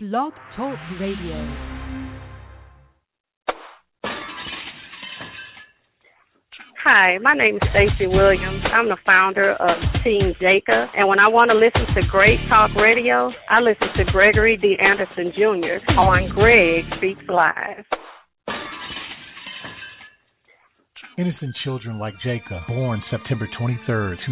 Blog Talk Radio. Hi, my name is Stacey Williams. I'm the founder of Team Jacob, and when I want to listen to great talk radio, I listen to Gregory D. Anderson Jr. on Greg Speaks Live. Innocent children like Jacob, born September 23,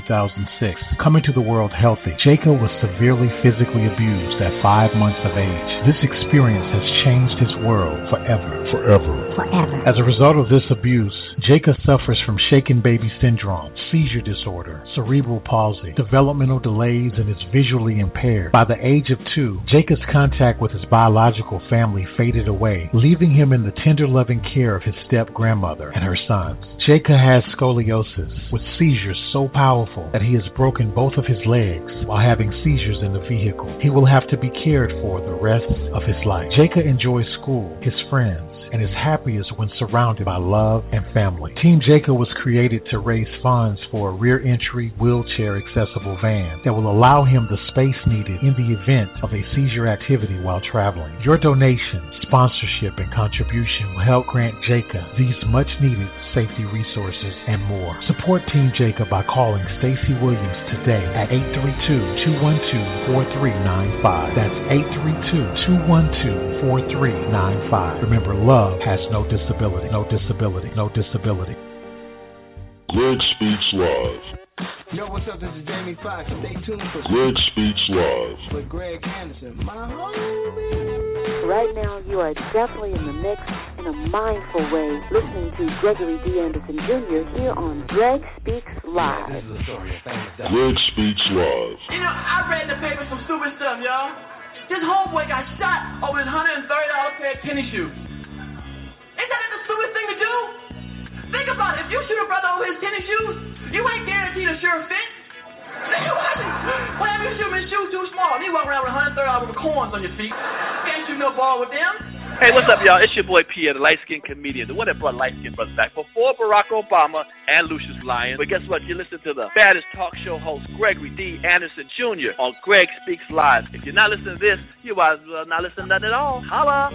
2006, coming to the world healthy. Jacob was severely physically abused at five months of age. This experience has changed his world forever. Forever. Forever. As a result of this abuse, Jacob suffers from shaken baby syndrome, seizure disorder, cerebral palsy, developmental delays, and is visually impaired. By the age of two, Jacob's contact with his biological family faded away, leaving him in the tender loving care of his step grandmother and her sons. Jacob has scoliosis, with seizures so powerful that he has broken both of his legs while having seizures in the vehicle. He will have to be cared for the rest of his life. Jacob enjoys school, his friends, and is happiest when surrounded by love and family. Team Jacob was created to raise funds for a rear entry, wheelchair accessible van that will allow him the space needed in the event of a seizure activity while traveling. Your donation, sponsorship, and contribution will help grant Jacob these much needed safety resources and more. Support Team Jacob by calling Stacy Williams today at 832-212-4395. That's 832-212-4395. Remember, love has no disability, no disability, no disability. Greg Speaks Live. Yo, what's up? This is Jamie Foxx. Stay tuned for Greg Speaks Live. with Greg Anderson, my homie. Right now, you are definitely in the mix in a mindful way, listening to Gregory D. Anderson Jr. here on Greg Speaks Live. This is a story of famous. Greg Speaks Live. You know, I read in the paper some stupid stuff, y'all. This homeboy got shot over his hundred and thirty dollar pair of tennis shoes. Ain't that the stupidest thing to do? Think about it. If you shoot a brother over his tennis shoes, you ain't guaranteed a sure fit. Think about you shoot him his shoes too small, he walk around with hundred thirty dollars with corns on your feet. Can't shoot no ball with them. Hey, what's up, y'all? It's your boy Pierre, the light skinned comedian, the one that brought light skinned brothers back before Barack Obama and Lucious Lyon. But guess what? You listen to the baddest talk show host, Gregory D. Anderson Jr. on Greg Speaks Live. If you're not listening to this, you might as well not listen to nothing at all. Holla!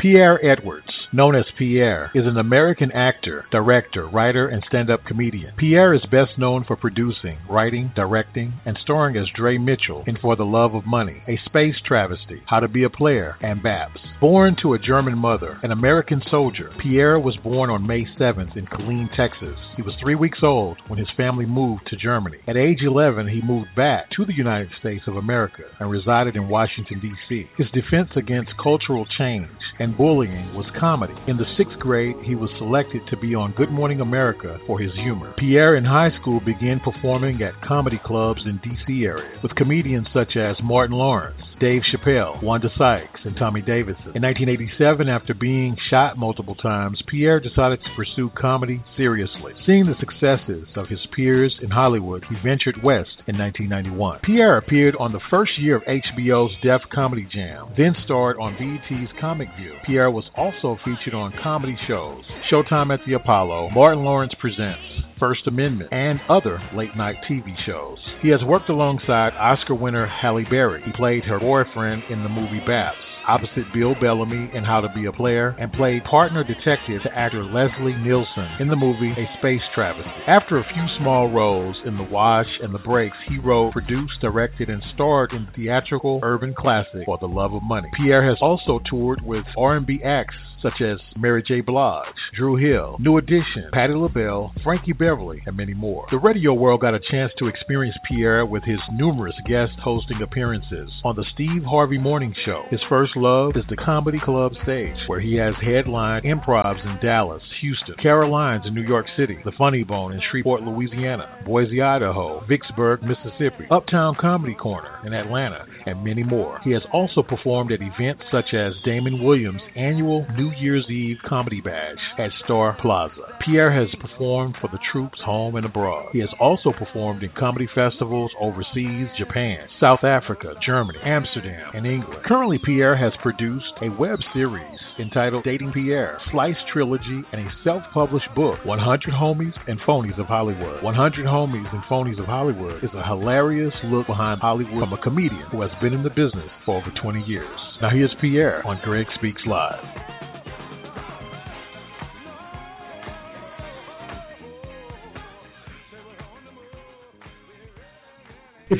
Pierre Edwards, known as Pierre, is an American actor, director, writer, and stand up comedian. Pierre is best known for producing, writing, directing, and starring as Dre Mitchell in For the Love of Money, A Space Travesty, How to Be a Player, and BAPS. Born to a German mother, an American soldier, Pierre was born on May 7th in Killeen, Texas. He was three weeks old when his family moved to Germany. At age 11, he moved back to the United States of America and resided in Washington, D.C. His defense against cultural change and bullying was comedy. In the sixth grade, he was selected to be on Good Morning America for his humor. Pierre in high school began performing at comedy clubs in D.C. area with comedians such as Martin Lawrence, Dave Chappelle, Wanda Sykes, and Tommy Davidson. In 1987, after being shot multiple times, Pierre decided to pursue comedy seriously. Seeing the successes of his peers in Hollywood, he ventured west in 1991. Pierre appeared on the first year of HBO's Def Comedy Jam, then starred on BET's Comic View. Pierre was also featured on comedy shows, Showtime at the Apollo, Martin Lawrence Presents, First Amendment, and other late night TV shows. He has worked alongside Oscar winner Halle Berry. He played her boyfriend in the movie BAPS. Opposite Bill Bellamy in How to Be a Player, and played partner detective to actor Leslie Nielsen in the movie A Space Travesty. After a few small roles in The Wash and The Breaks, he wrote, produced, directed, and starred in the theatrical urban classic For the Love of Money. Pierre has also toured with R&B acts such as Mary J. Blige, Dru Hill, New Edition, Patti LaBelle, Frankie Beverly, and many more. The radio world got a chance to experience Pierre with his numerous guest hosting appearances on the Steve Harvey Morning Show. His first love is the Comedy Club stage, where he has headlined improvs in Dallas, Houston, Carolines in New York City, The Funny Bone in Shreveport, Louisiana, Boise, Idaho, Vicksburg, Mississippi, Uptown Comedy Corner in Atlanta, and many more. He has also performed at events such as Damon Williams' annual New Year's Eve Comedy Bash at Star Plaza. Pierre has performed for the troops home and abroad. He has also performed in comedy festivals overseas, Japan, South Africa, Germany, Amsterdam, and England. Currently, Pierre has produced a web series entitled Dating Pierre, Slice Trilogy, and a self published book, 100 Homies and Phonies of Hollywood. 100 Homies and Phonies of Hollywood is a hilarious look behind Hollywood from a comedian who has been in the business for over 20 years. Now here's Pierre on Greg Speaks Live.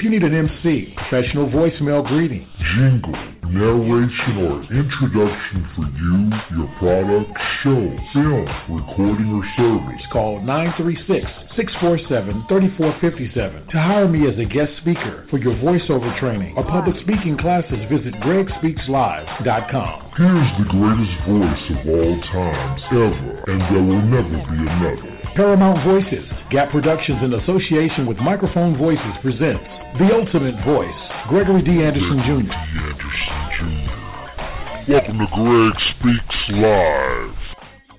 If you need an MC, professional voicemail greeting, jingle, narration, or introduction for you, your product, show, film, recording, or service, call 936-647-3457. To hire me as a guest speaker for your voiceover training or public speaking classes, visit gregspeakslive.com. Here's the greatest voice of all times, ever, and there will never be another. Paramount Voices, Gap Productions in association with Microphone Voices presents The Ultimate Voice, Gregory D. Anderson Jr. D. Anderson Jr. Welcome to Greg Speaks Live.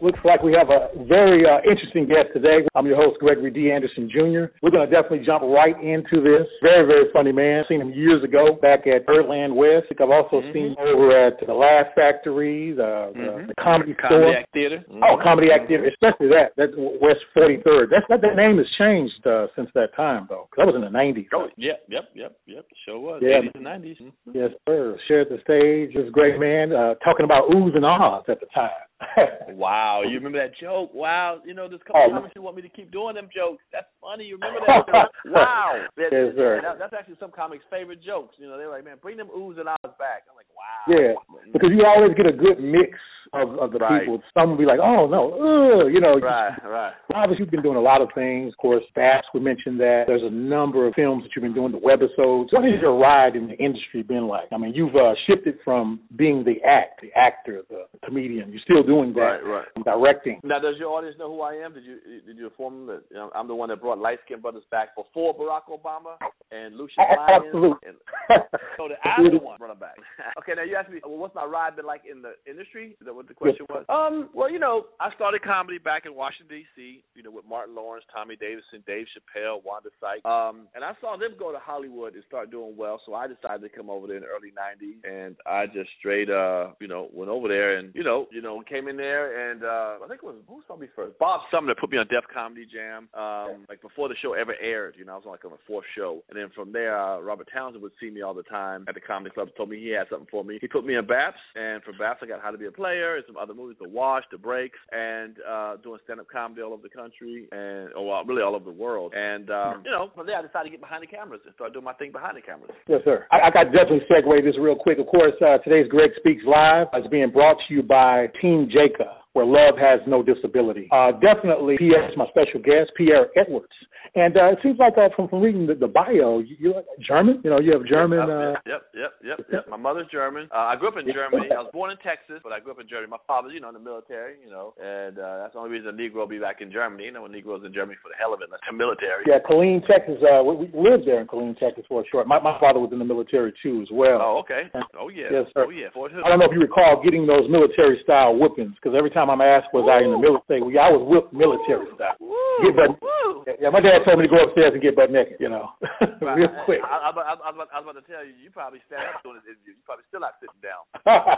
Looks like we have a very uh, interesting guest today. I'm your host, Gregory D. Anderson Jr. We're going to definitely jump right into this. Very, very funny man. Seen him years ago back at Birdland West. I've also mm-hmm. seen him over at the Laugh Factory, the, mm-hmm. the Comedy Comedy Store. Act Theater. Mm-hmm. Oh, Comedy Act Theater, especially that. That's West 43rd. That's that, that name has changed uh, since that time, though. That was in the 90s. Oh, yeah, yep, yep, yep, yep. Sure was. Yeah. 80s and 90s. Mm-hmm. Yes, sir. Shared the stage. This great man uh, talking about oohs and ahs at the time. wow, you remember that joke? Wow, you know, there's a couple Oh, times you want me to keep doing them jokes. That's funny. You remember that? joke? wow. Yes, sir. that- that's actually some comics' favorite jokes. You know, they're like, man, bring them oohs and ahs back. I'm like, wow. Yeah, because you always get a good mix of, of the Right. people. Some will be like, oh no, ugh, you know. Right, right. Obviously, you've been doing a lot of things. Of course, Fast, we mentioned that. There's a number of films that you've been doing, the webisodes. What has your ride in the industry been like? I mean, you've uh, shifted from being the act, the actor, the comedian. You're still doing that. Right, right. Directing. Now, does your audience know who I am? Did you did you inform them that you know, I'm the one that brought Light Skin Brothers back before Barack Obama and Lucious Lyons? Absolutely. And, so that I'm the one them back. okay, now you asked me, well, what's my ride been like in the industry? That what the question was? Um, well, you know, I started comedy back in Washington D.C. You know, with Martin Lawrence, Tommy Davidson, Dave Chappelle, Wanda Sykes. Um, and I saw them go to Hollywood and start doing well, so I decided to come over there in the early '90s, and I just straight, uh, you know, went over there and you know, you know, came in there and uh, I think it was who saw me first? Bob Sumner put me on Def Comedy Jam, um, like before the show ever aired. You know, I was on like on the fourth show, and then from there, uh, Robert Townsend would see me all the time at the comedy club. Told me he had something for me. He put me in Baps, and from Baps I got How to Be a Player and some other movies, The Wash, The Breaks, and uh, doing stand-up comedy all over the country and or well, really all over the world. And um, you know, from there I decided to get behind the cameras and start doing my thing behind the cameras. Yes, sir. I, I got to definitely segue this real quick. Of course, uh, today's Greg Speaks Live is being brought to you by Team Jacob, where love has no disability. Uh, definitely, Pierre is my special guest, Pierre Edwards. And uh, it seems like uh, from, from reading the, the bio, you, you're German. You know, you have German. Uh, Yep, yep, yep, yep. My mother's German. Uh, I grew up in Germany. I was born in Texas, but I grew up in Germany. My father's, you know, in the military, you know, and uh, that's the only reason a Negro will be back in Germany. You know, a Negro's in Germany for the hell of it, unless the military. yeah, Killeen, Texas. Uh, we, we lived there in Killeen, Texas for a short. My, my father was in the military too, as well. Oh, okay. Oh, yeah. Yes, sir. Oh, yeah. Fort Hood. I don't know if you recall getting those military style whippings, because every time I'm asked was I in the military, well, yeah, I was whipped military style. Woo, Get butt, woo. yeah, my dad told me to go upstairs and get butt naked, you know, real quick. I, I, I, I, was about, I was about to tell you, you probably stand up doing this interview. You probably still not sitting down.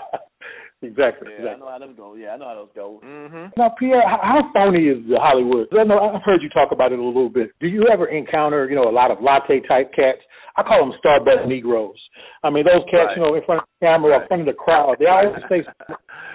exactly. Yeah, I know how them go. Yeah, I know how those go. Mm-hmm. Now, Pierre, how, how phony is the Hollywood? I know I've heard you talk about it a little bit. Do you ever encounter, you know, a lot of latte type cats? I call them Starbucks Negroes. I mean, those cats, Right. you know, in front of the camera, or in front of the crowd, they always say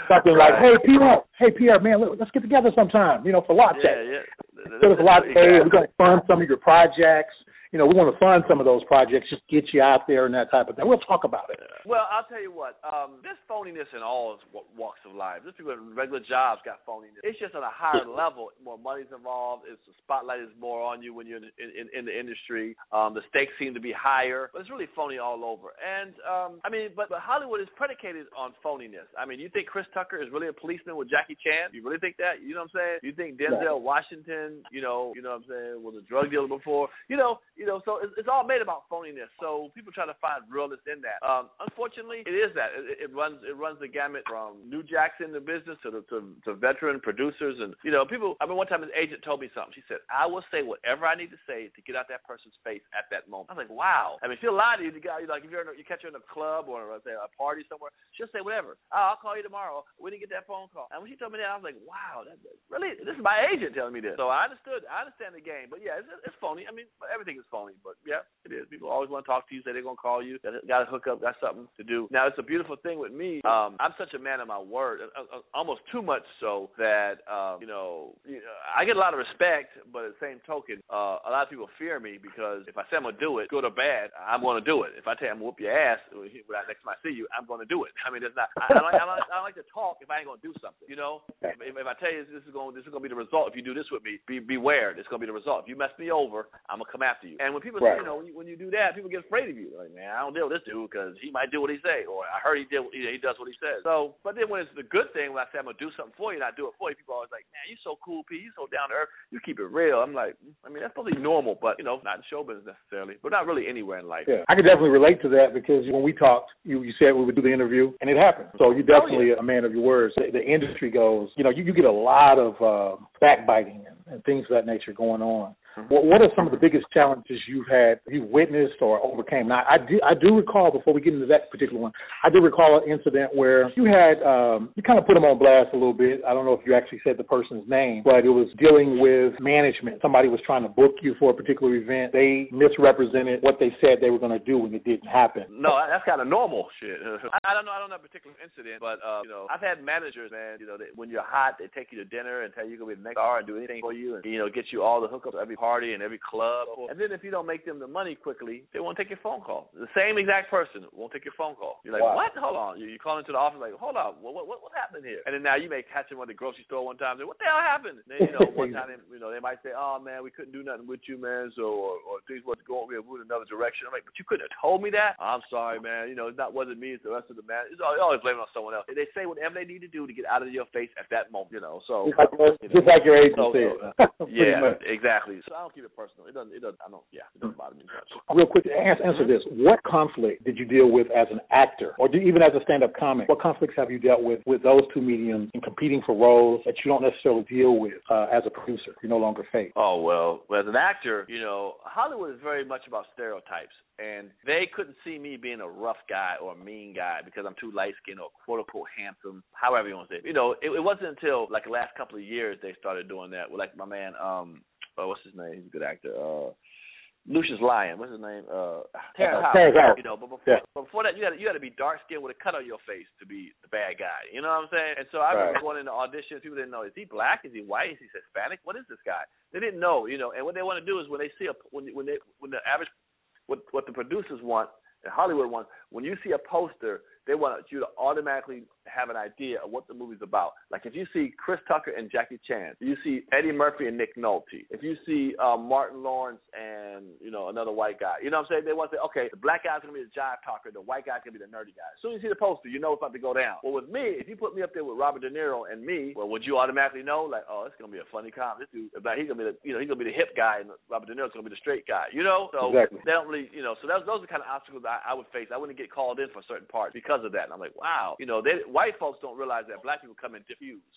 something like, "Hey, Pierre, hey, Pierre, man, let- let's get together sometime, you know, for latte." Yeah, yeah. Instead of latte, we're going to fund some of your projects. You know, we want to fund some of those projects, just get you out there and that type of thing. We'll talk about it. Well, I'll tell you what. Um, there's phoniness in all walks of life. There's people in regular jobs got phoniness. It's just on a higher level. More money's involved. It's the spotlight is more on you when you're in, in, in the industry. Um, the stakes seem to be higher, but it's really phony all over. And um, I mean, but, but Hollywood is predicated on phoniness. I mean, you think Chris Tucker is really a policeman with Jackie Chan? You really think that? You know what I'm saying? You think Denzel Washington, you know, you know what I'm saying, was a drug dealer before? You know, You know, so it's, it's all made about phoniness. So people try to find realness in that. Um, unfortunately, it is that. It, it runs it runs the gamut from new jacks in the business to the, to, to veteran producers and you know people. I mean, one time his agent told me something. She said, "I will say whatever I need to say to get out that person's face at that moment." I was like, "Wow." I mean, she'll lie to you. You like if you're in a, you catch her in a club or say a party somewhere, she'll say whatever. Oh, I'll call you tomorrow. We didn't get that phone call. And when she told me that, I was like, "Wow, that, really? This is my agent telling me this." So I understood. I understand the game, but yeah, it's, it's phony. I mean, everything is phony, but yeah, it is. People always want to talk to you, say they're gonna call you, got to hook up, got something to do. Now it's a beautiful thing with me. Um, I'm such a man of my word, uh, uh, almost too much so that um, you know, I get a lot of respect, but at the same token, uh, a lot of people fear me because if I say I'm gonna do it, good or bad, I'm gonna do it. If I tell you I'm gonna whoop your ass next time I see you, I'm gonna do it. I mean, it's not. I, I, don't, I, don't, I don't like to talk if I ain't gonna do something. You know, if, if, if I tell you this is going, this is gonna be the result. If you do this with me, be beware. It's gonna be the result. If you mess me over, I'm gonna come after you. And when people, right. you know, when you, when you do that, people get afraid of you. Like, man, I don't deal with this dude because he might do what he say, or I heard he did, you he, he does what he says. So, but then when it's the good thing, when I say I'm gonna do something for you, and I do it for you, people are always like, man, you so cool, P. You so down to earth. You keep it real. I'm like, mm, I mean, that's probably normal, but you know, not in show business necessarily, but not really anywhere in life. Yeah, I can definitely relate to that because when we talked, you you said we would do the interview, and it happened. So you're definitely oh, yeah. a man of your words. The, the industry goes, you know, you, you get a lot of uh, backbiting and, and things of that nature going on. Mm-hmm. What, what are some of the biggest challenges you've had, you've witnessed or overcame? Now, I do, I do recall before we get into that particular one, I do recall an incident where you had, um, you kind of put them on blast a little bit. I don't know if you actually said the person's name, but it was dealing with management. Somebody was trying to book you for a particular event. They misrepresented what they said they were going to do when it didn't happen. No, that's kind of normal shit. I don't know. I don't know a particular incident, but uh, you know, I've had managers, man. You know, they, when you're hot, they take you to dinner and tell you you're gonna be the next star and do anything for you, and you know, get you all the hookups every party and every club. And then if you don't make them the money quickly, they won't take your phone call. The same exact person won't take your phone call. You're like, wow. what? Hold on. You, call into the office like, hold on. What what what happened here? And then now you may catch them at the grocery store one time. Say, what the hell happened? And then you know one time, they, you know, they might say, oh man, we couldn't do nothing with you, man. So or, or things were going, we moved another direction. I'm like, but you couldn't have told me that. I'm sorry, man. You know, it's not wasn't me. It's the rest of the man. It's always, always blaming on someone else. They say whatever they need to do to get out of your face at that moment. You know, so just like, you know, just like your agency. So, so, yeah, much. exactly. So I don't keep it personal. It doesn't. It doesn't. I don't. Yeah, it doesn't bother me much. Real quick, answer, answer this: What conflict did you deal with as an actor, or do, even as a stand-up comic? What conflicts have you dealt with with those two mediums in competing for roles that you don't necessarily deal with uh, as a producer? You're no longer face. Oh well, as an actor, you know, Hollywood is very much about stereotypes and they couldn't see me being a rough guy or a mean guy because I'm too light skinned or quote unquote handsome, however you want to say it. You know, it, it wasn't until like the last couple of years they started doing that. With like my man, um, oh, what's his name? He's a good actor. Uh, Lucious Lyon, what's his name? Uh, Terrence uh, Howard. You know, but before, yeah. before that, you got you got to be dark skinned with a cut on your face to be the bad guy. You know what I'm saying? And so I remember right. going into auditions, people didn't know is he black, is he white, is he Hispanic, what is this guy? They didn't know, you know. And what they want to do is when they see a when when they when the average what what the producers want and Hollywood wants when you see a poster they want you to automatically have an idea of what the movie's about. Like if you see Chris Tucker and Jackie Chan, you see Eddie Murphy and Nick Nolte, if you see uh, Martin Lawrence and you know another white guy, you know what I'm saying? They want to say, okay, the black guy's gonna be the jive talker, the white guy's gonna be the nerdy guy. As soon as you see the poster, you know it's about to go down. Well, with me, if you put me up there with Robert De Niro and me, well, would you automatically know like, oh, it's gonna be a funny comedy? This dude, he's gonna be the you know he's gonna be the hip guy and Robert De Niro's gonna be the straight guy. You know, so exactly. they don't really you know. So those those are the kind of obstacles I, I would face. I wouldn't get called in for certain parts because of that. And I'm like, wow you know, they white folks don't realize that black people come in different hues.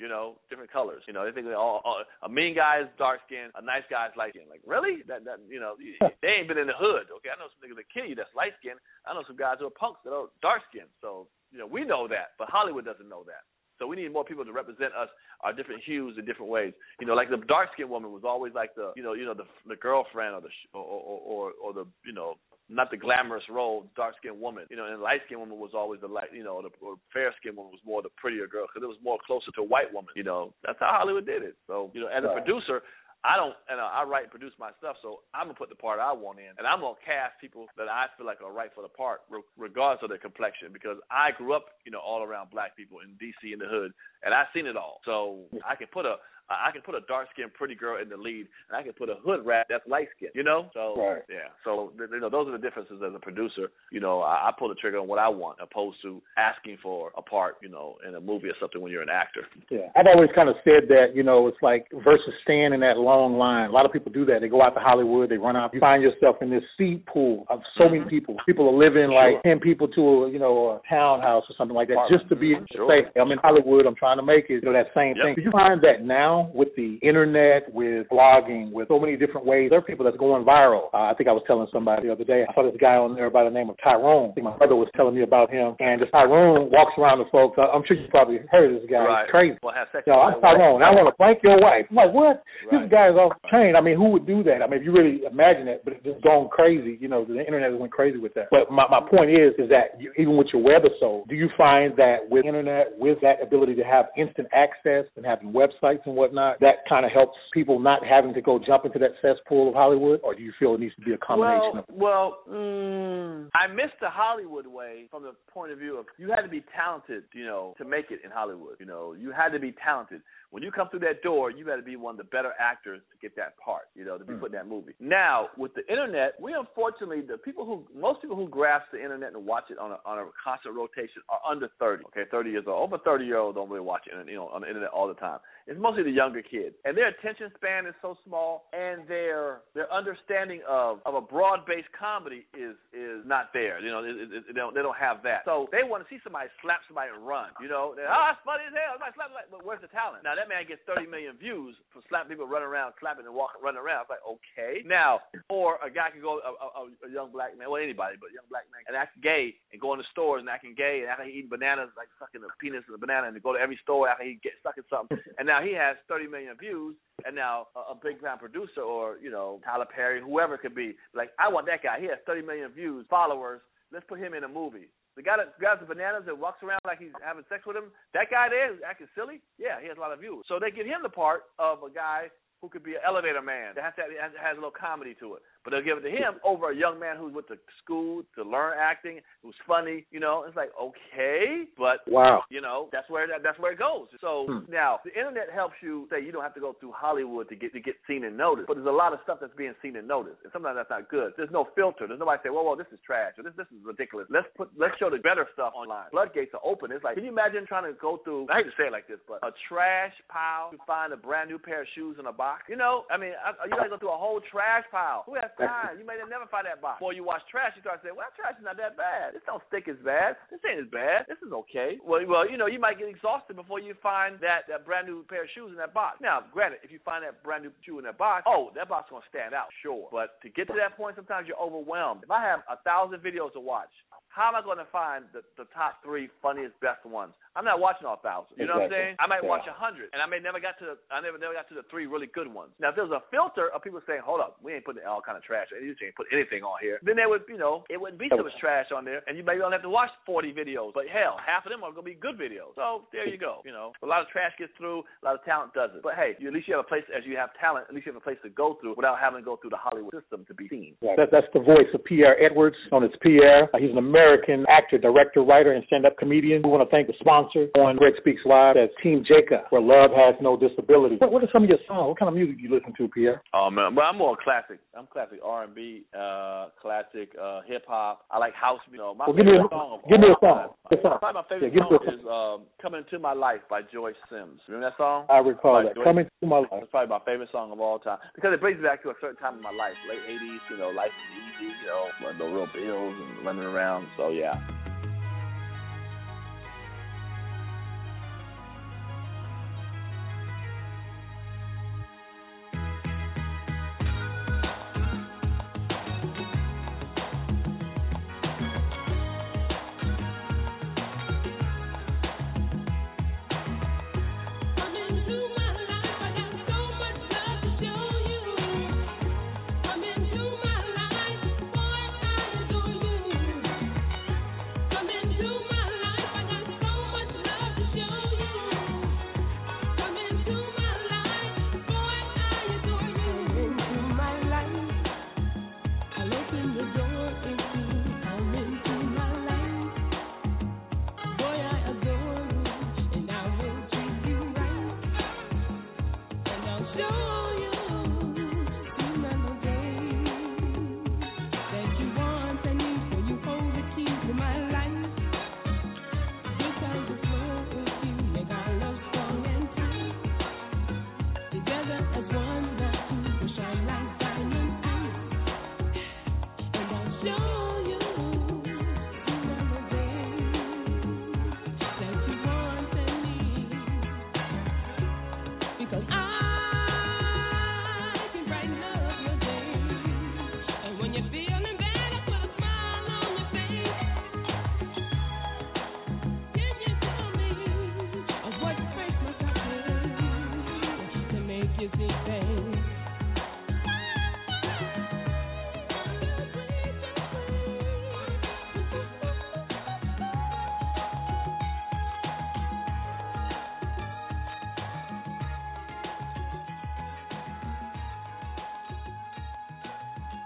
You know, different colors. You know, they think they all, all a mean guy is dark skinned, a nice guy is light skinned. Like, really? That that you know, they ain't been in the hood. Okay, I know some niggas that kill you that's light skinned. I know some guys who are punks that are dark skinned. So you know, we know that, but Hollywood doesn't know that. So we need more people to represent us, our different hues in different ways. You know, like the dark skinned woman was always like the, you know, you know the the girlfriend or the or or or, or the you know not the glamorous role, dark skinned woman. You know, and light skinned woman was always the light, you know, the or fair skinned woman was more the prettier girl because it was more closer to a white woman. You know, that's how Hollywood did it. So, you know, as a producer, I don't, and I write and produce my stuff, so I'm gonna put the part I want in, and I'm gonna cast people that I feel like are right for the part, re- regardless of their complexion, because I grew up, you know, all around black people in D.C. in the hood, and I've seen it all. So I can put a I can put a dark skinned pretty girl in the lead, and I can put a hood rat that's light skinned. You know, so right. yeah. So you know, those are the differences as a producer. You know, I, I pull the trigger on what I want, opposed to asking for a part. You know, in a movie or something when you're an actor. Yeah, I've always kind of said that. You know, it's like versus standing in that long line. A lot of people do that. They go out to Hollywood, they run out. You find yourself in this seed pool of so mm-hmm. many people. People are living sure. like ten people to a you know a townhouse or something like that, just to be to say, I'm in Hollywood, I'm trying to make it. You know, that same yep. thing. Do you find that now with the internet, with blogging, with so many different ways, there are people that's going viral. Uh, I think I was telling somebody the other day, I saw this guy on there by the name of Tyrone. I think my brother was telling me about him. And this Tyrone walks around the folks. I'm sure you probably heard of this guy. Right. He's crazy. Well, have sex Yo, I'm Tyrone. I want to blank your wife. I'm like, what? Right. This guy is off the chain. I mean, who would do that? I mean, if you really imagine it, but it's just gone crazy. You know, the internet has went crazy with that. But my, my point is, is that you, even with your webisode, do you find that with internet, with that ability to have instant access and having websites and whatnot, that kind of helps people not having to go jump into that cesspool of Hollywood, or do you feel it needs to be a combination well, of? Well, mm, I miss the Hollywood way from the point of view of you had to be talented, you know, to make it in Hollywood. You know, you had to be talented when you come through that door, you got to be one of the better actors to get that part, you know, to be mm. put in that movie. Now, with the internet, we unfortunately the people who most people who grasp the internet and watch it on a on a constant rotation are under 30. Okay, 30 years old. Over 30 year olds don't really watch it, you know, on the internet all the time. It's mostly the younger kids, and their attention span is so small, and their their understanding of of a broad based comedy is is not there. You know, it, it, it, they don't they don't have that. So they want to see somebody slap somebody and run. You know, oh, that's funny as hell. Somebody slap somebody, but where's the talent? Now that man gets 30 million views for slapping people running around, clapping and walking, running around. It's like okay. Now, or a guy can go a, a, a young black man, well anybody, but a young black man, and act gay and go in the stores and acting gay and acting eating bananas like sucking a penis and a banana and go to every store after he get sucking something. And now he has 30 million views, and now a, a big time producer or you know Tyler Perry, whoever it could be, like I want that guy. He has 30 million views, followers. Let's put him in a movie. The guy that grabs the bananas and walks around like he's having sex with him, that guy there is acting silly. Yeah, he has a lot of views. So they give him the part of a guy who could be an elevator man that has, to, has, has a little comedy to it but they'll give it to him over a young man who's went to school to learn acting, who's funny. You know, it's like okay, but wow, you know, that's where that, that's where it goes. So hmm. now the internet helps you say you don't have to go through Hollywood to get to get seen and noticed, but there's a lot of stuff that's being seen and noticed, and sometimes that's not good. There's no filter. There's nobody say, "Whoa, whoa, this is trash or this this is ridiculous. Let's put let's show the better stuff online. Floodgates are open. It's like, can you imagine trying to go through? I hate to say it like this, but a trash pile to find a brand new pair of shoes in a box. You know, I mean, I, you got to go through a whole trash pile. Who has time? You may never find that box. Before you watch trash, you start saying, "Well, trash is not that bad. This don't stick as bad. This ain't as bad. This is okay." Well, well, you know, you might get exhausted before you find that that brand new pair of shoes in that box. Now, granted, if you find that brand new shoe in that box, oh, that box gonna stand out, sure. But to get to that point, sometimes you're overwhelmed. If I have a thousand videos to watch, how am I going to find the, the top three funniest, best ones? I'm not watching all thousand. You know exactly. what I'm saying? I might yeah. watch a hundred, and I may never got to the I never never got to the three really good ones. Now, if there's a filter of people saying, "Hold up, we ain't putting all kind of trash, you ain't put anything on here," then there would, you know, it wouldn't be so much trash on there, and you maybe don't have to watch 40 videos. But hell, half of them are going to be good videos. So there you go. You know, a lot of trash gets through, a lot of talent doesn't. But hey, you, at least you have a place as you have talent. At least you have a place to go through without having to go through the Hollywood system to be seen. That, that's the voice of Pierre Edwards, known as Pierre. He's an American actor, director, writer, and stand-up comedian. We want to thank the sponsor on Greg Speaks Live. That's Team Jacob, where love has no disability. What, what are some of your songs? What kind of music do you listen to, Pierre? Oh man, well I'm more classic. I'm classic R&B, uh, classic uh, hip hop. I like house. You know, my well, give me a song. Give me a song. Time, probably my favorite yeah, song is um, "Coming Into My Life" by Joyce Sims. Remember that song? I recall that. Joyce, Coming to My Life. It's probably my favorite song of all time because it brings me back to a certain time in my life, late '80s. You know, life was easy. You know, no real bills and running around. So yeah.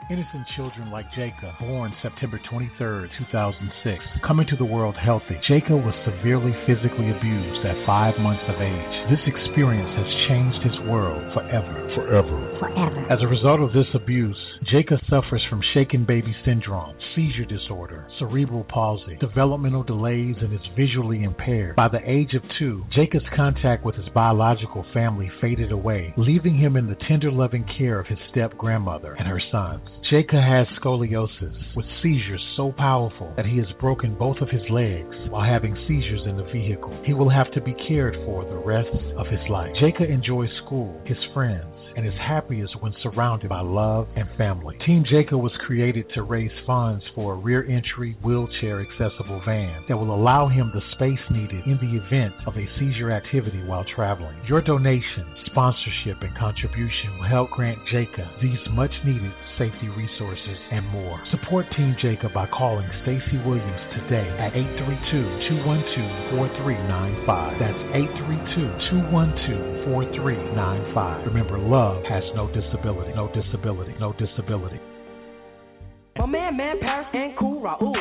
Innocent children like Jacob, born September 23, 2006, coming to the world healthy. Jacob was severely physically abused at five months of age. This experience has changed his world forever. Forever. Forever. As a result of this abuse, Jacob suffers from shaken baby syndrome, seizure disorder, cerebral palsy, developmental delays, and is visually impaired. By the age of two, Jacob's contact with his biological family faded away, leaving him in the tender loving care of his step grandmother and her sons. Jacob has scoliosis, with seizures so powerful that he has broken both of his legs while having seizures in the vehicle. He will have to be cared for the rest of his life. Jacob enjoys school, his friends, and is happiest when surrounded by love and family. Team Jacob was created to raise funds for a rear entry, wheelchair accessible van that will allow him the space needed in the event of a seizure activity while traveling. Your donation, sponsorship, and contribution will help grant Jacob these much needed safety resources and more. Support Team Jacob by calling Stacy Williams today at 832-212-4395. That's 832-212-4395. Remember, love has no disability, no disability, no disability. My man, man, Paris and cool Raul.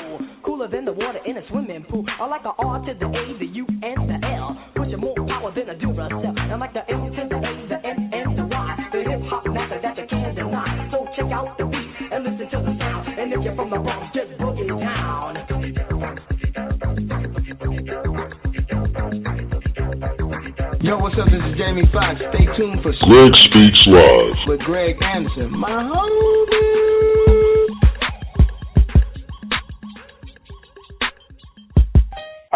Cooler than the water in a swimming pool. I like the R to the A, the U, and the L. Pushing more power than a Duracell. I'm like the M to the A, the Yo, what's up? This is Jamie Foxx. Stay tuned for Greg Speaks Live. with Greg Anderson, my homie.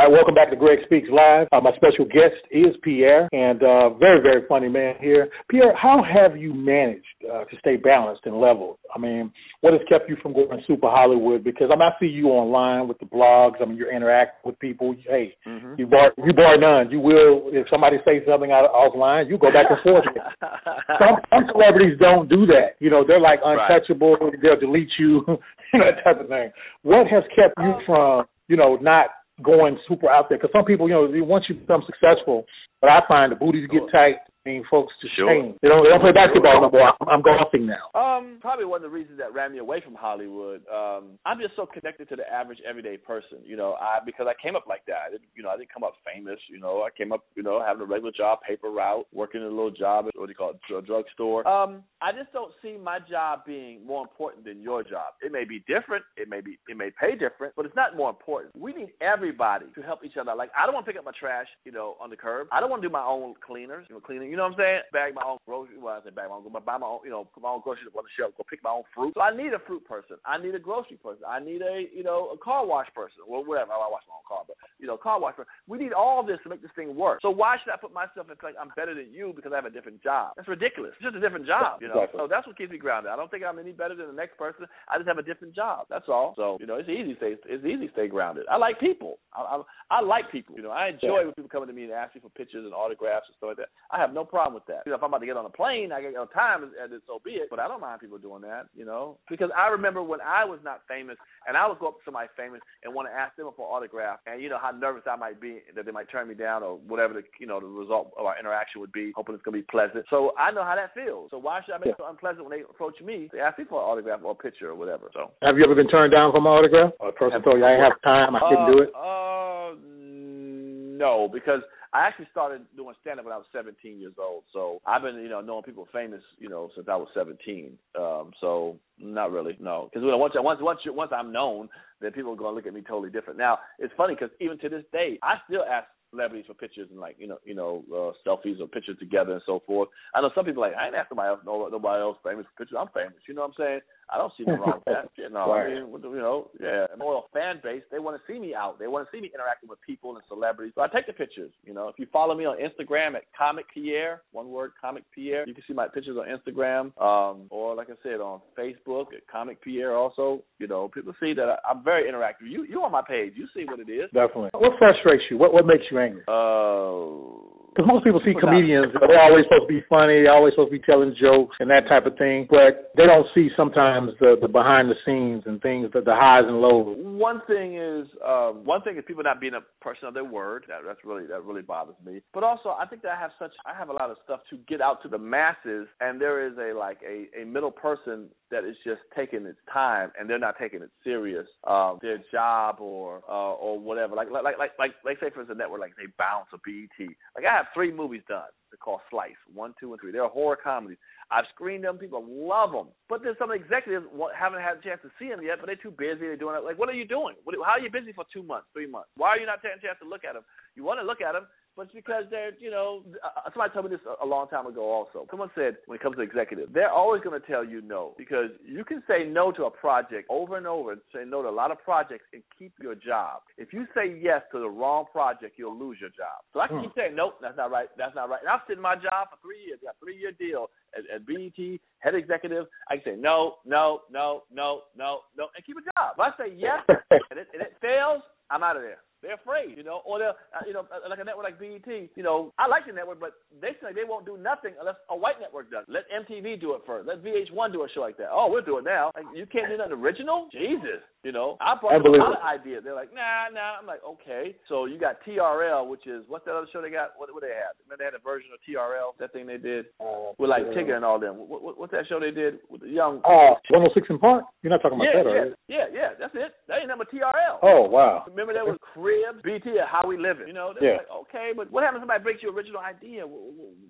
Right, welcome back to Greg Speaks Live. Uh, my special guest is Pierre, and uh, very, very funny man here. Pierre, how have you managed uh, to stay balanced and level? I mean, what has kept you from going super Hollywood? Because I, mean, I see you online with the blogs. I mean, you're interacting with people. Hey, Mm-hmm. you bar you bar none. You will if somebody says something out offline, you go back and forth. some, some celebrities don't do that. You know, they're like untouchable. They'll delete you, you know, that type of thing. What has kept you from, you know, not going super out there? Because some people, you know, once you become successful, but I find the booties get tight. I mean, folks just Sure. change. They don't, they don't play basketball no more. I'm, I'm golfing now. Um, probably one of the reasons that ran me away from Hollywood. Um, I'm just so connected to the average everyday person, you know. I because I came up like that. I didn't, you know, I didn't come up famous. You know, I came up, you know, having a regular job, paper route, working in a little job at what do you call it, a drugstore. Um, I just don't see my job being more important than your job. It may be different. It may be, it may pay different, but it's not more important. We need everybody to help each other. Like I don't want to pick up my trash, you know, on the curb. I don't want to do my own cleaners, you know, cleaning. You know what I'm saying? Bag my own groceries. Well, I say bag my own. Go buy my own, you know, put my own groceries up on the shelf. Go pick my own fruit. So I need a fruit person. I need a grocery person. I need a, you know, a car wash person. Well, whatever. I wash my own car, but you know, car wash person. We need all this to make this thing work. So why should I put myself in like I'm better than you because I have a different job? That's ridiculous. It's just a different job, you know. Exactly. So that's what keeps me grounded. I don't think I'm any better than the next person. I just have a different job. That's all. So you know, it's easy to stay. It's easy to stay grounded. I like people. I, I, I like people. You know, I enjoy when people coming to me and ask me for pictures and autographs and stuff like that. I have no problem with that. You know, if I'm about to get on a plane, I get on time, and, so be it. But I don't mind people doing that. You know, because I remember when I was not famous and I would go up to somebody famous and want to ask them for an autograph, and you know how nervous I might be that they might turn me down or whatever the you know the result of our interaction would be, hoping it's gonna be pleasant. So I know how that feels. So why should I make it so unpleasant when they approach me? They ask me for an autograph or a picture or whatever. So Have you ever been turned down for my autograph? Or a person told you I didn't have time, I couldn't uh, do it? Uh, mm, no, because I actually started doing stand up when I was 17 years old. So I've been, you know, knowing people famous, you know, since I was 17. Um, so not really, no. Because once once once you, once I'm known, then people are going to look at me totally different. Now it's funny because even to this day, I still ask celebrities for pictures and like you know you know uh, selfies or pictures together and so forth. I know some people are like I ain't asked nobody else no, nobody else famous for pictures. I'm famous. You know what I'm saying? I don't see nothing wrong with that. You know, I mean, you know, yeah. A loyal fan base, they want to see me out. They want to see me interacting with people and celebrities. So I take the pictures. You know, if you follow me on Instagram at Comic Pierre, one word, Comic Pierre, you can see my pictures on Instagram. Um, or like I said, on Facebook at Comic Pierre. Also, you know, people see that I, I'm very interactive. You you on my page, you see what it is. Definitely. What frustrates you? What what makes you angry? Uh, Because most people see comedians, they're always supposed to be funny, they're always supposed to be telling jokes and that type of thing, but they don't see sometimes the, the behind the scenes and things, the, the highs and lows. One thing is, um, one thing is people not being a person of their word. That, that's really that really bothers me. But also, I think that I have such, I have a lot of stuff to get out to the masses, and there is a like a a middle person that is just taking its time and they're not taking it serious. Um, their job or uh, or whatever. Like like like like like say for instance, a network like they Bounce or BET. Like I have three movies done. They're called Slice one, two, and three. They're horror comedies. I've screened them. People love them. But there's some executives haven't had a chance to see them yet, but they're too busy. They're doing it. Like, what are you doing? What, how are you busy for two months, three months? Why are you not taking a chance to look at them? You want to look at them, but it's because they're, you know, uh, somebody told me this a long time ago also. Someone said when it comes to executives, they're always going to tell you no because you can say no to a project over and over and say no to a lot of projects and keep your job. If you say yes to the wrong project, you'll lose your job. So I can keep saying nope, that's not right, that's not right. And I've sitting in my job for three years, got a three year deal at, at BET, head executive. I can say no, no, no, no, no, no, and keep a job. If I say yes and it, and it fails, I'm out of there. They're afraid, you know, or they're, uh, you know, uh, like a network like BET. You know, I like the network, but they say they won't do nothing unless a white network does. Let MTV do it first. Let VH1 do a show like that. Oh, we'll do it now. Like, you can't do nothing original. Jesus, you know. I brought a lot of ideas. They're like, nah, nah. I'm like, okay. So you got TRL, which is what's that other show they got? What what they have? Remember they had a version of TRL, that thing they did uh, with like yeah. Tigger and all them. What, what, what's that show they did with the young? Oh, uh, 106 & Park. You're not talking about yeah, that, yeah, are you? Yeah, yeah, that's it. That ain't number TRL. Oh wow. Remember that was Cribs, BT, How We Living. You know, they're yeah. like, okay, but what happens if somebody breaks your original idea?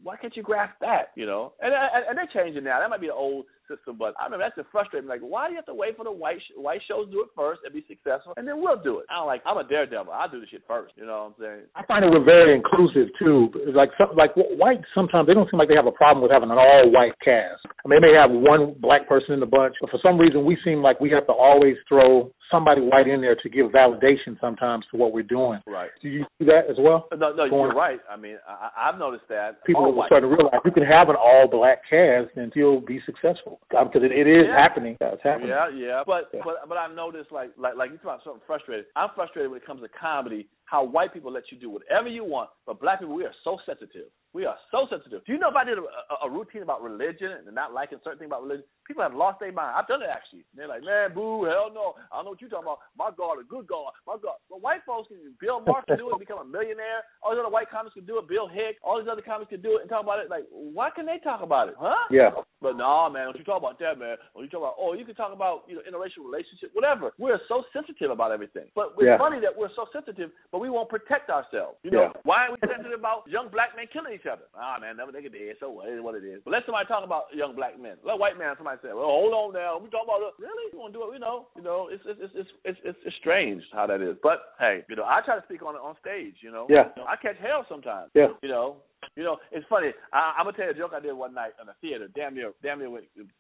Why can't you grasp that? You know, and and, and they're changing now. That might be the old system, but I remember that's just frustrating. Like, why do you have to wait for the white sh- white shows to do it first and be successful, and then we'll do it? I don't like. I'm a daredevil. I do the shit first. You know what I'm saying? I find it we're very inclusive too. Like some, like white sometimes they don't seem like they have a problem with having an all white cast. I mean, they may have one black person in the bunch, but for some reason we seem like we have to always throw somebody white in there to give validation sometimes to what we're doing. Right. Do you see that as well? No, no, Going, you're right. I mean, I, I've noticed that. People are starting to realize you can have an all black cast and still be successful because it, it is yeah. happening. That's happening. Yeah, yeah. But yeah. but but I've noticed like like like you talk about something frustrated. I'm frustrated when it comes to comedy. How white people let you do whatever you want, but black people we are so sensitive. We are so sensitive. Do you know if I did a, a, a routine about religion and not liking certain things about religion, people have lost their mind. I've done it actually. They're like, man, boo, hell no. I don't know what you're talking about. My God, a good God, my God. But white folks can, Bill Maher can do it, become a millionaire. All these other white comics can do it. Bill Hicks, all these other comics can do it and talk about it. Like, why can they talk about it, huh? Yeah. But no, man, don't you talk about that, man. When you talk about, oh, you can talk about you know interracial relationship, whatever. We're so sensitive about everything. But it's yeah. funny that we're so sensitive, but we won't protect ourselves. You know, yeah. why are we sensitive about young black men killing each other? Ah, man, never nigga dead. So what? It is what it is. But let somebody talk about young black men. Let a white man, somebody say, well, hold on now. We talk about. Really? You want to do it? We know. You know, it's it's it's it's it's, it's strange how that is. But hey, you know, I try to speak on it on stage. You know. Yeah. You know, I catch hell sometimes. Yeah. You know, you know, it's funny. I, I'm gonna tell you a joke I did one night in a theater. Damn near, damn near,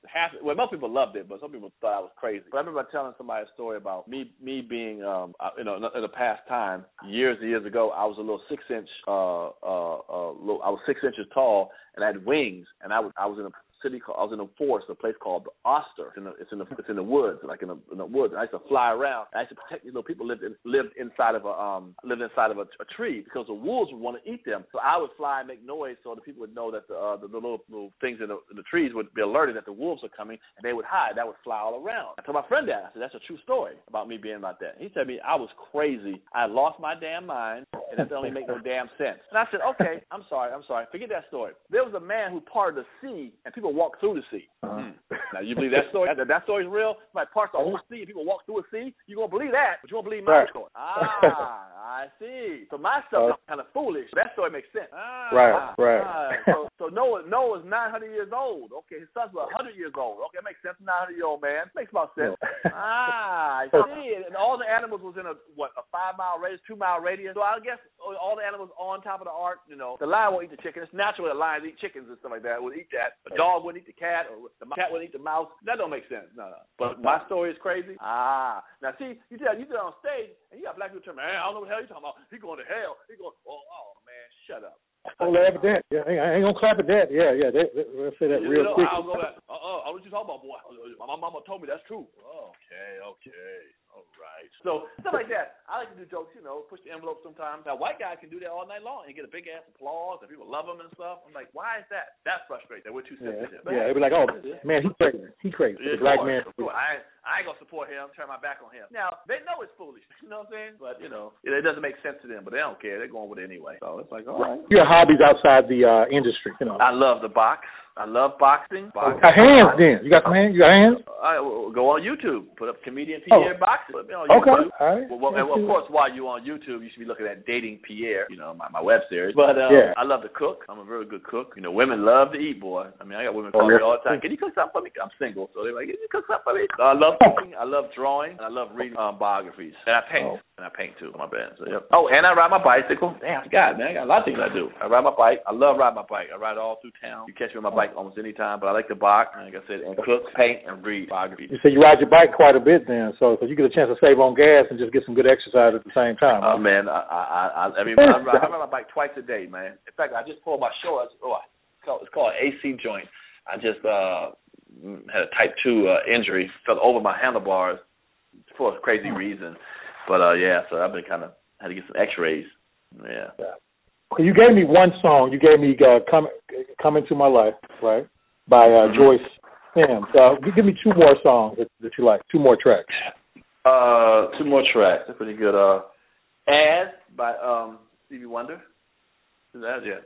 half. Well, most people loved it, but some people thought I was crazy. But I remember telling somebody a story about me, me being, um, you know, in the past time, years and years ago, I was a little six inch, uh, uh, uh, little, I was six inches tall and I had wings, and I was, I was in a city called I was in a forest, a place called Oster. It's in the it's in the it's in the woods, like in the in the woods. And I used to fly around. I used to protect these little people lived in, lived inside of a um lived inside of a, a tree because the wolves would want to eat them. So I would fly and make noise so the people would know that the uh, the, the little, little things in the, in the trees would be alerted that the wolves are coming and they would hide. That would fly all around. I told my friend that. I said that's a true story about me being like that. He said to me I was crazy. I lost my damn mind and that don't even make no damn sense. And I said okay, I'm sorry, I'm sorry. Forget that story. There was a man who parted the sea and people walked through the sea. Uh-huh. Now you believe that story? That, that story is real. Like parts the whole sea and people walk through a sea. You gonna believe that, but you won't believe my Right. story. Ah, I see. So my stuff is kind of foolish. That story makes sense. Ah, Right, right. ah. So, so Noah Noah's 900 years old. Okay, his son's about 100 years old. Okay, makes sense. 900 year old man makes about sense. ah, I see. And all the animals was in a what a five mile radius, two mile radius. So I guess all the animals on top of the ark. You know, the lion won't eat the chicken. It's natural that lions eat chickens and stuff like that. Would eat that. A dog wouldn't eat the cat, or the cat wouldn't eat the mouse. That don't make sense. No, no. But my story is crazy. Ah, now see, you tell you do it on stage, and you got black people tell me, man, I don't know what the hell you talking about. He going to hell. He going, oh, oh man, shut up. Oh, laugh at that. Yeah, I ain't gonna clap at that. Yeah, yeah. They, they, they'll say that You real know, quick. I'll go. Uh, uh, what you talking about, boy? My mama told me that's true. Okay, okay, all right. So stuff like that. I like to do jokes. You know, push the envelope sometimes. Now, white guys can do that all night long and get a big ass applause, and people love them and stuff. I'm like, why is that? That's frustrating. That we're too Yeah, sensitive. yeah. They'd be like, oh man, he crazy. He crazy. Yeah, the black man. course. I, I I ain't gonna support him. Turn my back on him. Now they know it's foolish. You know what I'm saying? But you know, it, it doesn't make sense to them. But they don't care. They're going with it anyway. So it's like, all right. Your hobbies outside the uh industry, you know. I love the box. I love boxing. boxing. Got hands then. You got some hands? You got hands? I will go on YouTube. Put up comedian Pierre Oh. boxing. Put me on Okay. All right. Well, well, and of course, while you're on YouTube, you should be looking at Dating Pierre, you know, my, my web series. But uh, Yeah. I love to cook. I'm a very good cook. You know, women love to eat, boy. I mean, I got women Oh, call me all the time. Can you cook something for me? I'm single, so they're like, can you cook something for me? So I love cooking. I love drawing. And I love reading um, biographies. And I paint. Oh. And I paint too. My band. So, yep. Oh, and I ride my bicycle. Damn, I forgot, man. I got a lot of things I do. I ride my bike. I love riding my bike. I ride all through town. You catch me on my bike almost any time. But I like to box. Like I said, and cook, paint, and read biographies. You say you ride your bike quite a bit then, so so you get a chance to save on gas and just get some good exercise at the same time. Oh man, I I I, I mean I ride, I ride my bike twice a day, man. In fact, I just pulled my shoulders. Oh, it's called it's called AC joint. I just uh had a type two uh, injury, fell over my handlebars for a crazy reason. But uh yeah, so I've been kind of had to get some X-rays. Yeah. Okay, you gave me one song. You gave me uh, "Come Come Into My Life," right, by uh, Joyce Sims. Uh, give me two more songs that, that you like. Two more tracks. Uh, two more tracks. They're pretty good. Uh, "As" by um Stevie Wonder. Is that yeah?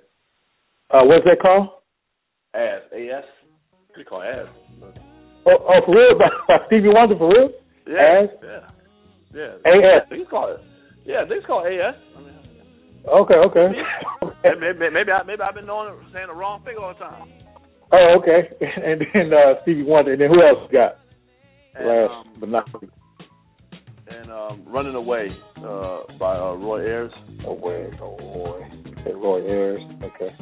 Uh, what's that called? As A S. You call it? As? Oh, oh for real? Stevie Wonder, for real? Yeah. As? Yeah. Yeah. A.S.. I think it's called. Yeah, I think it's called AS. I mean, Okay, okay. maybe, maybe, maybe, I, maybe I've been knowing, saying the wrong thing all the time. oh, okay. And then uh, Stevie Wonder. And then who else got? And, Last um, but not least. and um, Running Away uh, by uh, Roy Ayers. Away, oh Roy. Okay, Roy Ayers. Okay.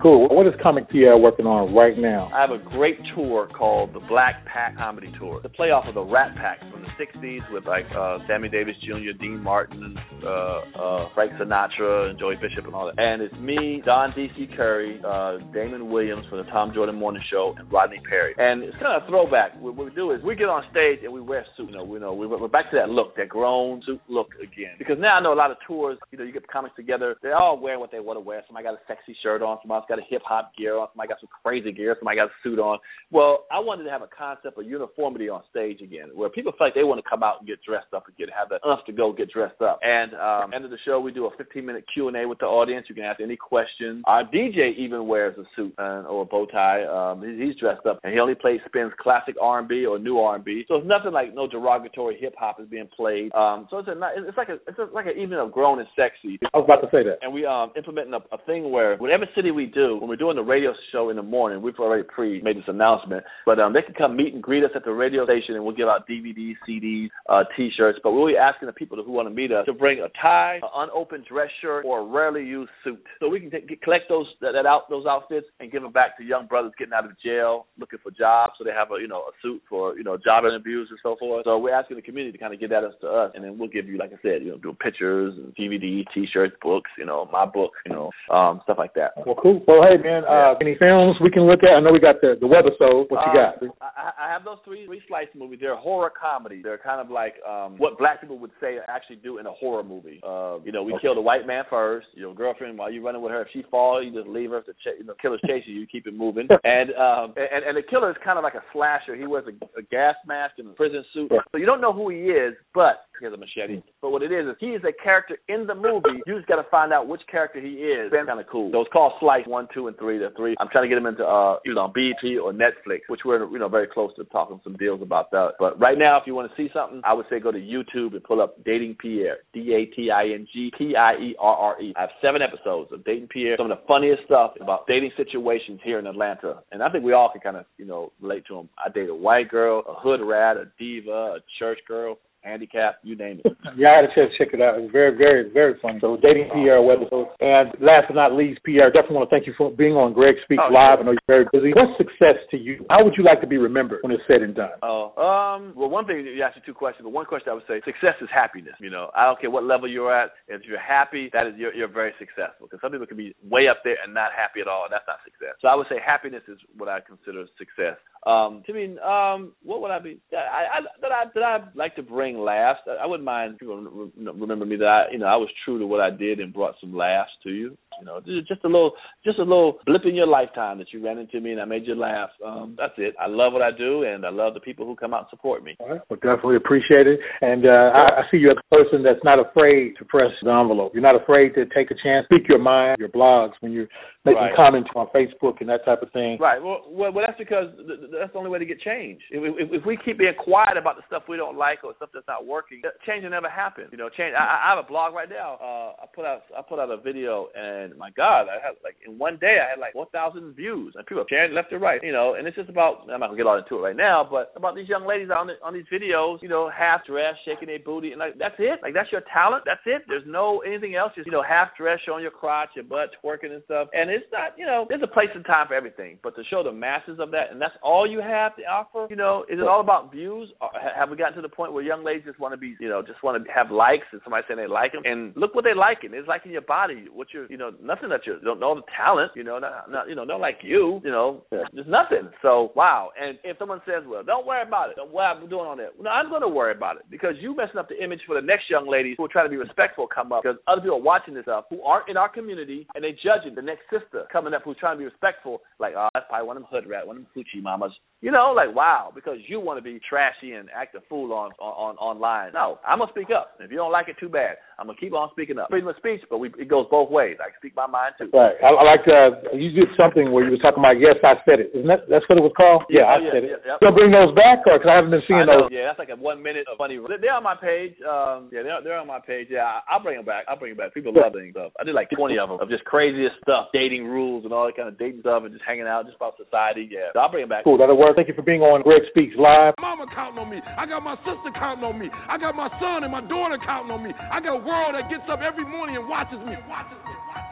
Cool. What is Comic Pierre working on right now? I have a great tour called the Black Pack Comedy Tour. The playoff of the Rat Pack from the '60s with like uh, Sammy Davis Jr., Dean Martin, uh, uh, Frank Sinatra, and Joey Bishop, and all that. And it's me, Don D.C. Curry, uh, Damon Williams for the Tom Joyner Morning Show, and Rodney Perry. And it's kind of a throwback. What, we do is we get on stage and we wear suits. You know, we know we, we're back to that look, that grown suit look again. Because now I know a lot of tours. You know, you get the comics together. They're all wearing what they want to wear. Somebody got a sexy shirt on. Somebody's got a hip hop gear on. Somebody got some crazy gear. Somebody got a suit on. Well, I wanted to have a concept of uniformity on stage again, where people feel like they want to come out and get dressed up and get have the umph to go get dressed up. And um, end of the show, we do a 15 minute Q and A with the audience. You can ask any questions. Our DJ even wears a suit uh, or a bow tie. Um, he's, he's dressed up, and he only plays spins classic R&B or new R&B. So it's nothing like no derogatory hip hop is being played. Um, so it's a it's like a it's a, like an evening of grown and sexy. I was about to say that. And we um implementing a, a thing where whatever city we do, when we're doing the radio show in the morning, we've already pre made this announcement, but um they can come meet and greet us at the radio station and we'll give out DVDs, CDs, uh t-shirts. But we'll be asking the people who want to meet us to bring a tie, an unopened dress shirt, or a rarely used suit. So we can take, collect those that, that out those outfits and give them back to young brothers getting out of jail, looking for jobs, so they have a you know a suit for you know job interviews and so forth. So we're asking the community to kind of give that us to us, and then we'll give you, like I said, you know, do pictures, DVD, T-shirts, books, you know, my book, you know, um, stuff like that. Well, cool. Well, hey, man, uh, any films we can look at? I know we got the the webisode. What you got? Um, I, I have those three three slice movies. They're horror comedy. They're kind of like um, what black people would say actually do in a horror movie. Uh, you know, we Okay. kill the white man first. Your girlfriend, while you running with her, if she falls, you just leave her. If the ch- you know, killer's chasing you, you keep it moving. And um, and and the killer is kind of like a slasher. He wears a, a gas mask and a prison suit, so you don't know who he is, but he has machete. But what it is is he is a character in the movie. You just got to find out which character he is. It's kind of cool. So it's called Slice One, Two, and Three. The three. I'm trying to get him into uh either on BET or Netflix, which we're you know very close to talking some deals about that. But right now, if you want to see something, I would say go to YouTube and pull up Dating Pierre. D A T I N G P I E R R E. I have seven episodes of Dating Pierre. Some of the funniest stuff about dating situations here in Atlanta, and I think we all can kind of you know relate to them. I date a white girl, a hood rat, a diva, a church girl. Handicap, you name it. Yeah, I had a chance to check it out. It's very, very, very funny. So, dating Pierre webisode. And last but not least, Pierre, definitely want to thank you for being on Greg Speaks Oh, Live. sure. I know you're very busy. What's success to you? How would you like to be remembered when it's said and done? Oh, um, well, one thing you asked me two questions, but one question I would say success is happiness. You know, I don't care what level you're at. If you're happy, that is you're, you're very successful. Because some people can be way up there and not happy at all, and that's not success. So I would say happiness is what I consider success. Um, to me, um, what would I be? I, I that I that I like to bring laughs. I, I wouldn't mind people re- remember me that I, you know, I was true to what I did and brought some laughs to you. You know, just a little, just a little blip in your lifetime that you ran into me and I made you laugh. Um, that's it. I love what I do, and I love the people who come out and support me. All right. Well, definitely appreciate it. And uh, I, I see you as a person that's not afraid to press the envelope. You're not afraid to take a chance, speak your mind, your blogs when you're making Right. comments on Facebook and that type of thing. Right. Well, well, well that's because th- th- that's the only way to get change. If, if, if we keep being quiet about the stuff we don't like or stuff that's not working, change will never happen. You know, change. I, I have a blog right now. Uh, I put out I put out a video, and my God, I had like in one day I had like 4,000 views, and people are sharing left and right. You know, and it's just about I'm not gonna get all into it right now, but about these young ladies on the, on these videos, you know, half dressed, shaking their booty, and like that's it. Like that's your talent. That's it. There's no anything else. Just you know, half dressed, showing your crotch, your butt, twerking and stuff. And it's not, you know, there's a place and time for everything. But to show the masses of that, and that's all you have to offer, you know, is it all about views? Uh, or have we gotten to the point where young ladies just want to be, you know, just want to have likes and somebody saying they like them? And look what they liking. It's liking your body. What you're, you know, nothing that you don't know the talent, you know, not, not you know, not like you, you know, there's nothing. So wow. And if someone says, well, don't worry about it, don't worry about doing all that. No, I'm going to worry about it because you messing up the image for the next young ladies who are trying to be respectful come up because other people are watching this stuff who aren't in our community and they judging the next sister coming up who's trying to be respectful. Like, oh, that's probably one of them hood rat, one of them hoochie mamas. You know, like wow, because you want to be trashy and act a fool on on, on online. No, I'm gonna speak up. If you don't like it, too bad. I'm gonna keep on speaking up. Freedom of speech, but we, it goes both ways. I can speak my mind too. Right. I, I like uh, you did something where you were talking about. Yes, I said it. Isn't that that's what it was called? Yeah, I oh, yeah, said it. yeah, yep. You'll bring those back, or because I haven't been seeing those. Yeah, that's like a one minute of funny. They're on my page. Um, yeah, they're they're on my page. Yeah, I- I'll bring them back. I'll bring them back. People love that stuff. I did like 20 of them of just craziest stuff, dating rules and all that kind of dating stuff, and just hanging out, just about society. Yeah, so I'll bring them back. Cool. That'll work. Thank you for being on Greg Speaks Live. Mama counting on me. I got my sister counting on me. I got my son and my daughter counting on me. I got a world that gets up every morning and watches me. Watches me.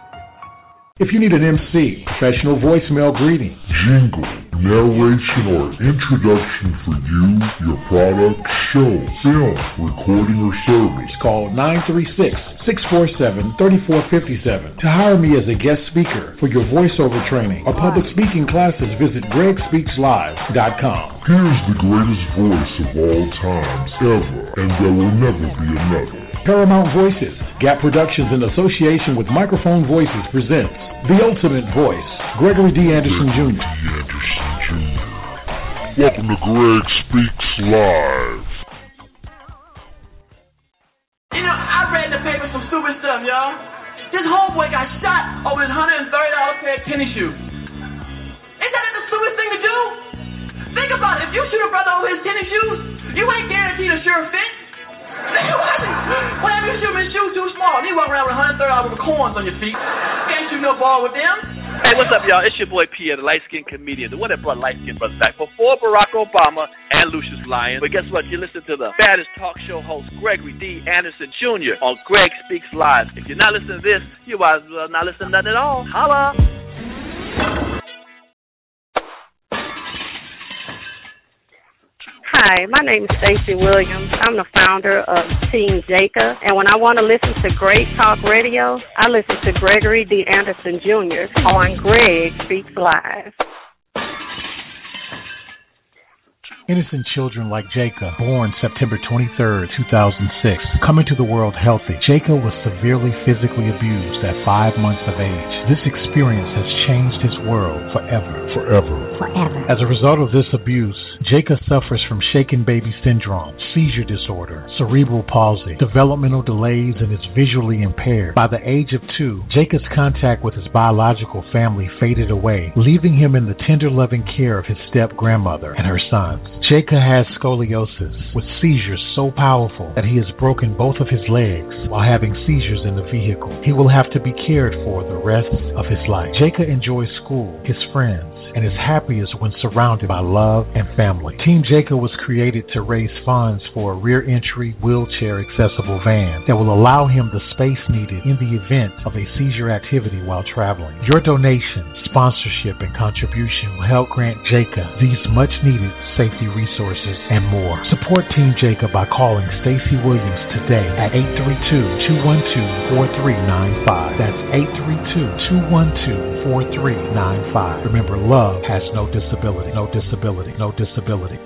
If you need an MC, professional voicemail greeting, Jingle, narration, or introduction for you, your product, show, film, recording, or service. call 936-647-3457. To hire me as a guest speaker for your voiceover training or public speaking classes, visit gregspeakslive.com. Here's the greatest voice of all times, ever, and there will never be another. Paramount Voices, Gap Productions in association with Microphone Voices presents The Ultimate Voice, Gregory D. Anderson Jr. Anderson Jr. Welcome to Greg Speaks Live. You know, I read in the paper some stupid stuff, y'all. This homeboy got shot over his hundred and thirty dollar pair of tennis shoes. Ain't that the stupidest thing to do? Think about it. If you shoot a brother over his tennis shoes, you ain't guaranteed a sure fit. Whenever you shoot his shoes too small, And he walk around with hundred thirty dollars with corns on your feet. Can't shoot no ball with them. Hey, what's up, y'all? It's your boy Pierre, the light skinned comedian, the one that brought light skinned brothers back before Barack Obama and Lucious Lyon. But guess what? You listen to the baddest talk show host, Gregory D. Anderson Jr. on Greg Speaks Live. If you're not listening to this, you might as well not listen to nothing at all. Holla! Hi, my name is Stacey Williams. I'm the founder of Team Jacob, and when I want to listen to great talk radio, I listen to Gregory D. Anderson Jr. on Greg Speaks Live. Innocent children like Jacob, born September 23, 2006, coming to the world healthy. Jacob was severely physically abused at five months of age. This experience has changed his world forever. Forever. Forever. As a result of this abuse, Jacob suffers from shaken baby syndrome, seizure disorder, cerebral palsy, developmental delays, and is visually impaired. By the age of two, Jacob's contact with his biological family faded away, leaving him in the tender loving care of his step grandmother and her sons. Jacob has scoliosis, with seizures so powerful that he has broken both of his legs while having seizures in the vehicle. He will have to be cared for the rest of his life. Jacob enjoys school, his friends, and is happiest when surrounded by love and family. Team Jacob was created to raise funds for a rear entry, wheelchair accessible van that will allow him the space needed in the event of a seizure activity while traveling. Your donation, sponsorship, and contribution will help grant Jacob these much needed safety resources and more. Support Team Jacob by calling Stacy Williams today at 832-212-4395. That's 832-212-4395. Remember, love has no disability, no disability, no disability.